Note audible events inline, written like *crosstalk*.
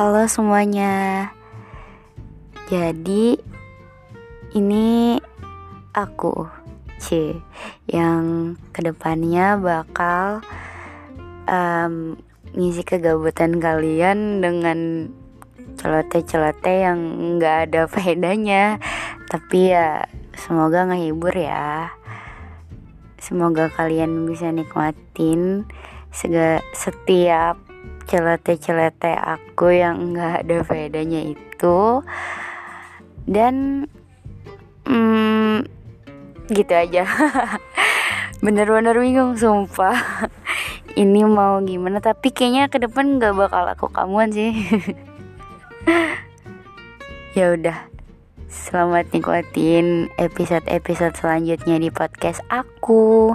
Halo semuanya. Jadi ini aku C yang ke depannya bakal um, ngisi kegabutan kalian dengan celoteh-celoteh yang nggak ada faedahnya tapi ya semoga ngehibur ya semoga kalian bisa nikmatin setiap celete-celete aku yang nggak ada faedahnya itu. Dan hmm, gitu aja. *laughs* Bener-bener bingung sumpah. *laughs* Ini mau gimana? Tapi kayaknya ke depan nggak bakal aku kamuan sih. *laughs* Ya udah. Selamat nikmatin episode-episode selanjutnya di podcast aku